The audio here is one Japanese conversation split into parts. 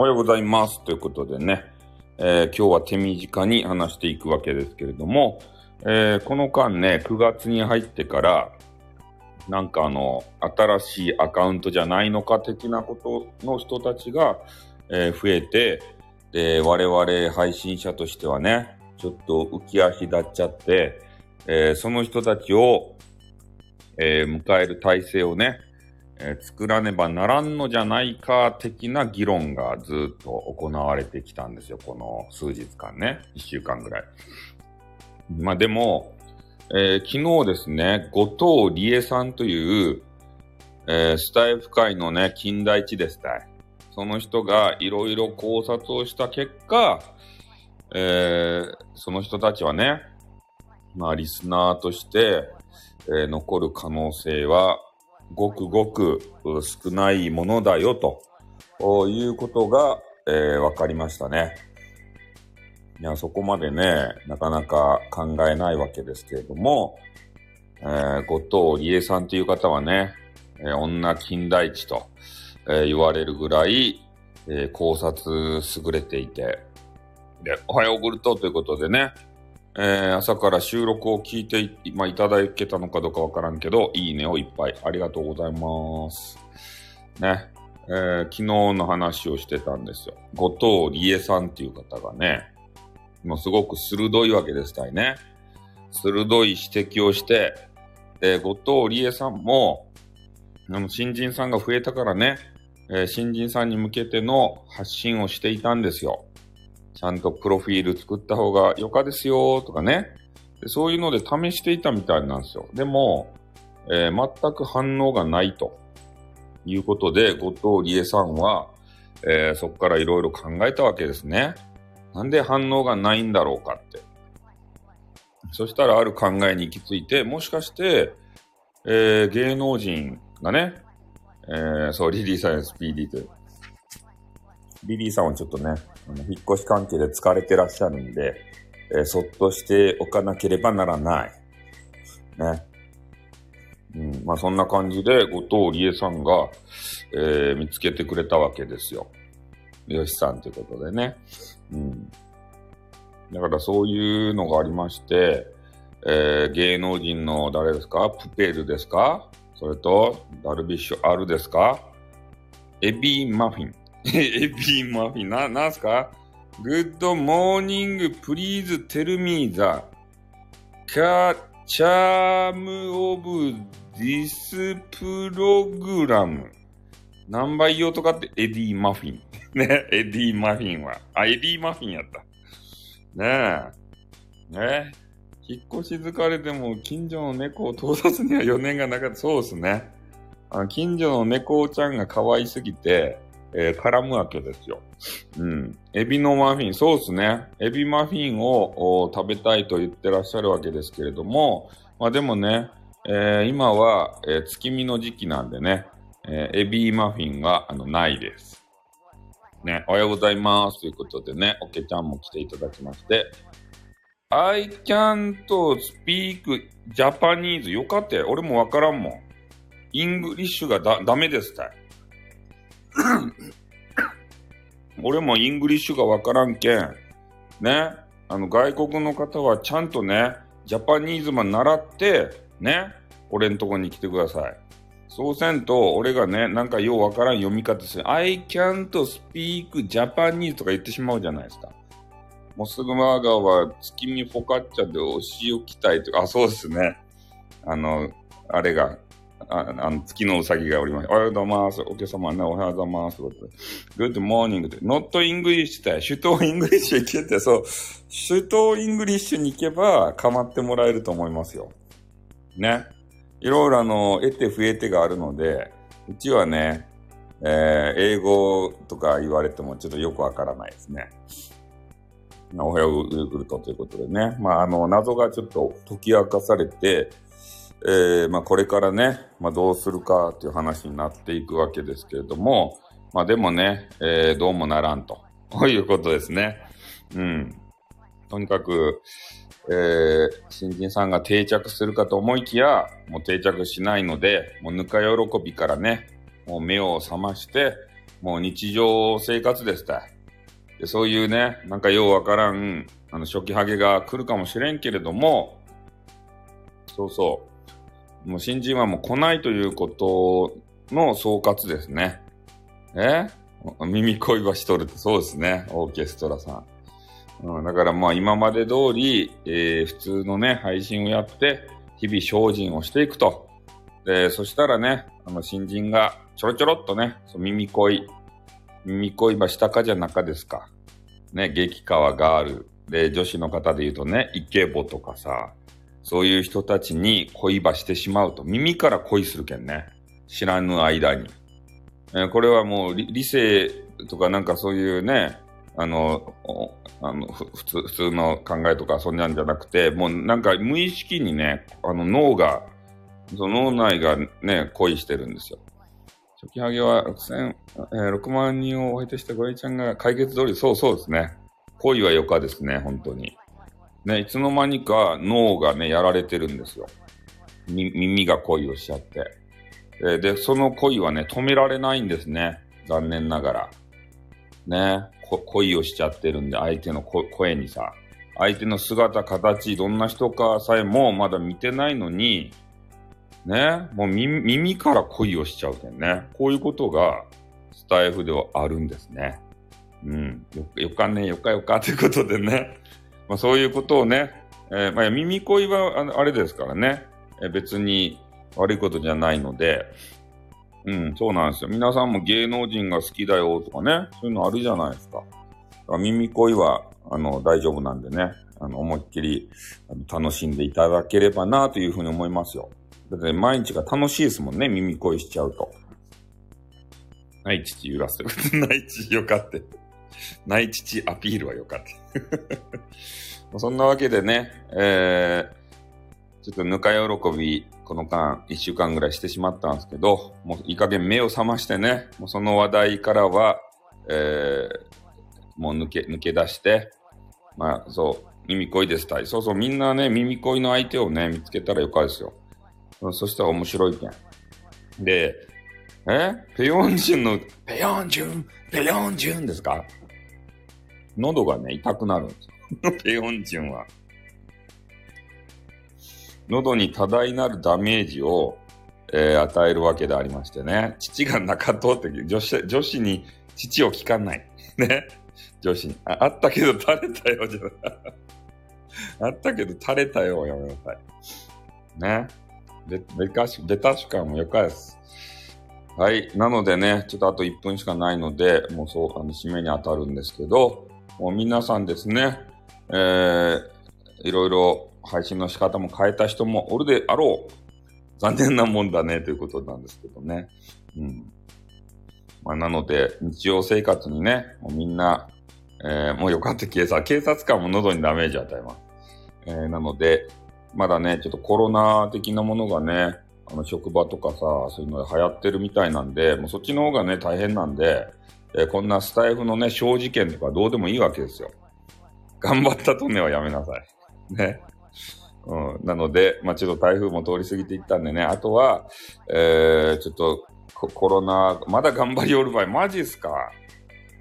おはようございます。ということでね、えー今日は手短に話していくわけですけれども、えーこの間ね、9月に入ってから、なんかあの、新しいアカウントじゃないのか的なことの人たちが、えー増えて、で、我々配信者としてはね、ちょっと浮き足立っちゃって、えーその人たちを、えー迎える体制をね、えー作らねばならんのじゃないか的な議論がずっと行われてきたんですよ。この数日間ね。一週間ぐらい。まあでも、えー昨日ですね、後藤理恵さんという、えースタイフ界のね、近代一ですたい。その人がいろいろ考察をした結果、えーその人たちはね、まあリスナーとして、えー残る可能性はごくごく少ないものだよということが、えー分かりましたね。いや、そこまでね、なかなか考えないわけですけれども、えー後藤理恵さんという方はね、えー女金田一と、えー言われるぐらい、えー考察優れていて、で、おはようグルトということでね、えー朝から収録を聞いてい,、まあ、いただけたのかどうかわからんけど、いいねをいっぱいありがとうございます。ね、えー昨日の話をしてたんですよ。後藤理恵さんっていう方がね、もうすごく鋭いわけですたいね。鋭い指摘をして、で、後藤理恵さんも、あの、新人さんが増えたからね、えー新人さんに向けての発信をしていたんですよ。ちゃんとプロフィール作った方がよかですよとかね。でそういうので試していたみたいなんですよ。でも、えー全く反応がないということで、後藤理恵さんは、えーそこからいろいろ考えたわけですね。なんで反応がないんだろうかって。そしたらある考えに行き着いて、もしかして、えー芸能人がね、えーそう、リリーさんや SPD という。リリーさんはちょっとね、あの引っ越し関係で疲れてらっしゃるんで、えーそっとしておかなければならない。ね。うん、まあそんな感じで、後藤理恵さんが、えー見つけてくれたわけですよ。よしさんということでね。うん。だからそういうのがありまして、えー芸能人の誰ですか？プペルですか？それと、ダルビッシュ R ですか？エビーマフィン。エビーマフィン。な、なんすか ?Good morning, please tell me the charm of this program. 何倍用とかって？エディマフィン。ね、エディマフィンは。あ、エディマフィンやった。ねえ。ねえ引っ越し疲れても近所の猫を盗撮には余念がなかった。そうですね。あの近所の猫ちゃんが可愛すぎて、えー絡むわけですよ。うん。エビのマフィン、そうですね。エビマフィンを食べたいと言ってらっしゃるわけですけれども、まあでもね、えー今は、えー月見の時期なんでね、えエビマフィンがあのないです。ね、おはようございます。ということでね、おけちゃんも来ていただきまして、I can't speak Japanese よかったよ。俺もわからんもん。イングリッシュがだ、ダメですたい。俺もイングリッシュがわからんけん。ね。あの、外国の方はちゃんとね、ジャパニーズマン習って、ね。俺んとこに来てください。そうせんと、俺がね、なんかようわからん読み方する。I can't speak Japanese とか言ってしまうじゃないですか。モスグマーガーは月見フォカッチャでお塩きたいとか、あ、そうですね。あの、あれが、ああの月のうさぎがおります。おはようございます。お客様ね、おはようございます。ということで Good morning って、not English って、首都イングリッシュ行けって、そう、首都イングリッシュに行けば構ってもらえると思いますよ。ね。いろいろあの、得て増えてがあるので、うちはね、えー英語とか言われてもちょっとよくわからないですね。おはようグルトということでね。まあ、あの、謎がちょっと解き明かされて、えーまあ、これからね、まあ、どうするかという話になっていくわけですけれども、まあ、でもね、えーどうもならんと。こういうことですね。うん。とにかく、えー新人さんが定着するかと思いきや、もう定着しないので、もうぬか喜びからね、もう目を覚まして、もう日常生活ですた。でそういうね、なんかようわからん、あの、初期ハゲが来るかもしれんけれども、そうそう。もう新人はもう来ないということの総括ですね。え？耳恋はしとるって、そうですね。オーケストラさん。うん、だからまあ今まで通り、えー、普通のね、配信をやって、日々精進をしていくと。で、そしたらね、あの新人がちょろちょろっとね、そ耳恋、耳恋は下かじゃ中ですか。ね、激川ガール。で、女子の方で言うとね、イケボとかさ、そういう人たちに恋ばしてしまうと、耳から恋するけんね。知らぬ間に。えー、これはもう理性とかなんかそういうね、あの、あの普通普通の考えとかそんなんじゃなくて、もうなんか無意識にね、あの脳が、その脳内がね、恋してるんですよ。初期ハゲは6000、えー、6万人をお相手したゴリちゃんが解決通り、そうそうですね。恋はよかですね、本当に。ね、いつの間にか脳がね、やられてるんですよ。耳が恋をしちゃって。え、で、その恋はね、止められないんですね。残念ながら。ね、恋をしちゃってるんで、相手の声にさ。相手の姿、形、どんな人かさえもまだ見てないのに、ね、もう耳から恋をしちゃうけんね。こういうことがスタイフではあるんですね。うん。よよかね、よかよかということでね。まあ、そういうことをね、えー、まあ、耳恋はあれですからね、えー、別に悪いことじゃないので、うん、そうなんですよ。皆さんも芸能人が好きだよとかね、そういうのあるじゃないですか。か耳恋は、あの、大丈夫なんでね、あの、思いっきり楽しんでいただければなというふうに思いますよ。だって毎日が楽しいですもんね、耳恋しちゃうと。ない父揺らせる。ない父よかって。ない父アピールはよかった。そんなわけでね、えー、ちょっとぬか喜び、この間、一週間ぐらいしてしまったんですけど、もういい加減目を覚ましてね、もうその話題からは、えー、もう抜け、抜け出して、まあ、そう、耳恋ですたい。そうそう、みんなね、耳恋の相手をね、見つけたらよかですよ。そしたら面白いけん。で、え？ペヨンジュンの、ペヨンジュン、ペヨンジュンですか？喉がね、痛くなるんですよ。ペヨンジュンは。喉に多大なるダメージを、えー、与えるわけでありましてね。父が中通って、女子、女子に父を聞かない。ね。女子に。ああったけど垂れたよ、じゃ あったけど垂れたよ、やめなさい。ね。ベベカシ、ベタシカもよかです。はい。なのでね、ちょっとあと1分しかないので、もうそう、あの、締めに当たるんですけど、もう皆さんですね、えー、いろいろ配信の仕方も変えた人もおるであろう。残念なもんだね、ということなんですけどね。うん。まあ、なので、日常生活にね、もうみんな、えー、もうよかった警察、警察官も喉にダメージ与えます。えー、なので、まだね、ちょっとコロナ的なものがね、あの、職場とかさ、そういうので流行ってるみたいなんで、もうそっちの方がね、大変なんで、えー、こんなスタイフのね、小事件とかどうでもいいわけですよ。頑張ったとねはやめなさい。ね。うん。なので、まあ、ちょっと台風も通り過ぎていったんでね、あとは、えー、ちょっとコロナ、まだ頑張りおる場合、マジっすか？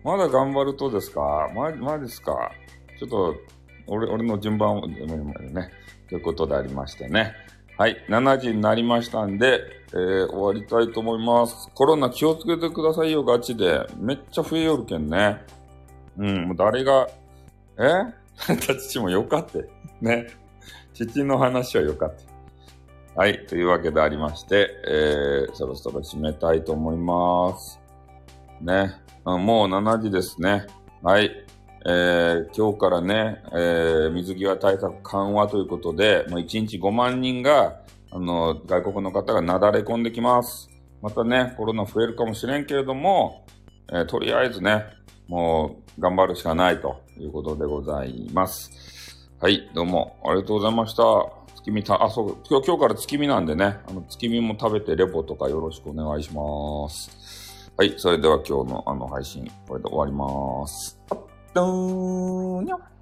まだ頑張るとですか？ま、マジっすか？ちょっと、俺、俺の順番を、ね、ということでありましてね。はい、7時になりましたんで、えー、終わりたいと思います。コロナ気をつけてくださいよ、ガチで。めっちゃ増えよるけんね。うん、もう誰が、え？た父もよかって。ね。父の話はよかった。はい。というわけでありまして、えー、そろそろ締めたいと思います。ね。もう7時ですね。はい。えー、今日からね、えー、水際対策緩和ということで、もう1日5万人が、あの、外国の方がなだれ込んできます。またね、コロナ増えるかもしれんけれども、えー、とりあえずね、もう頑張るしかないということでございます。はい、どうもありがとうございました。月見た、あ、そう、今日今日から月見なんでね、あの月見も食べてレポとかよろしくお願いします。はい、それでは今日のあの配信、これで終わります。どーにゃ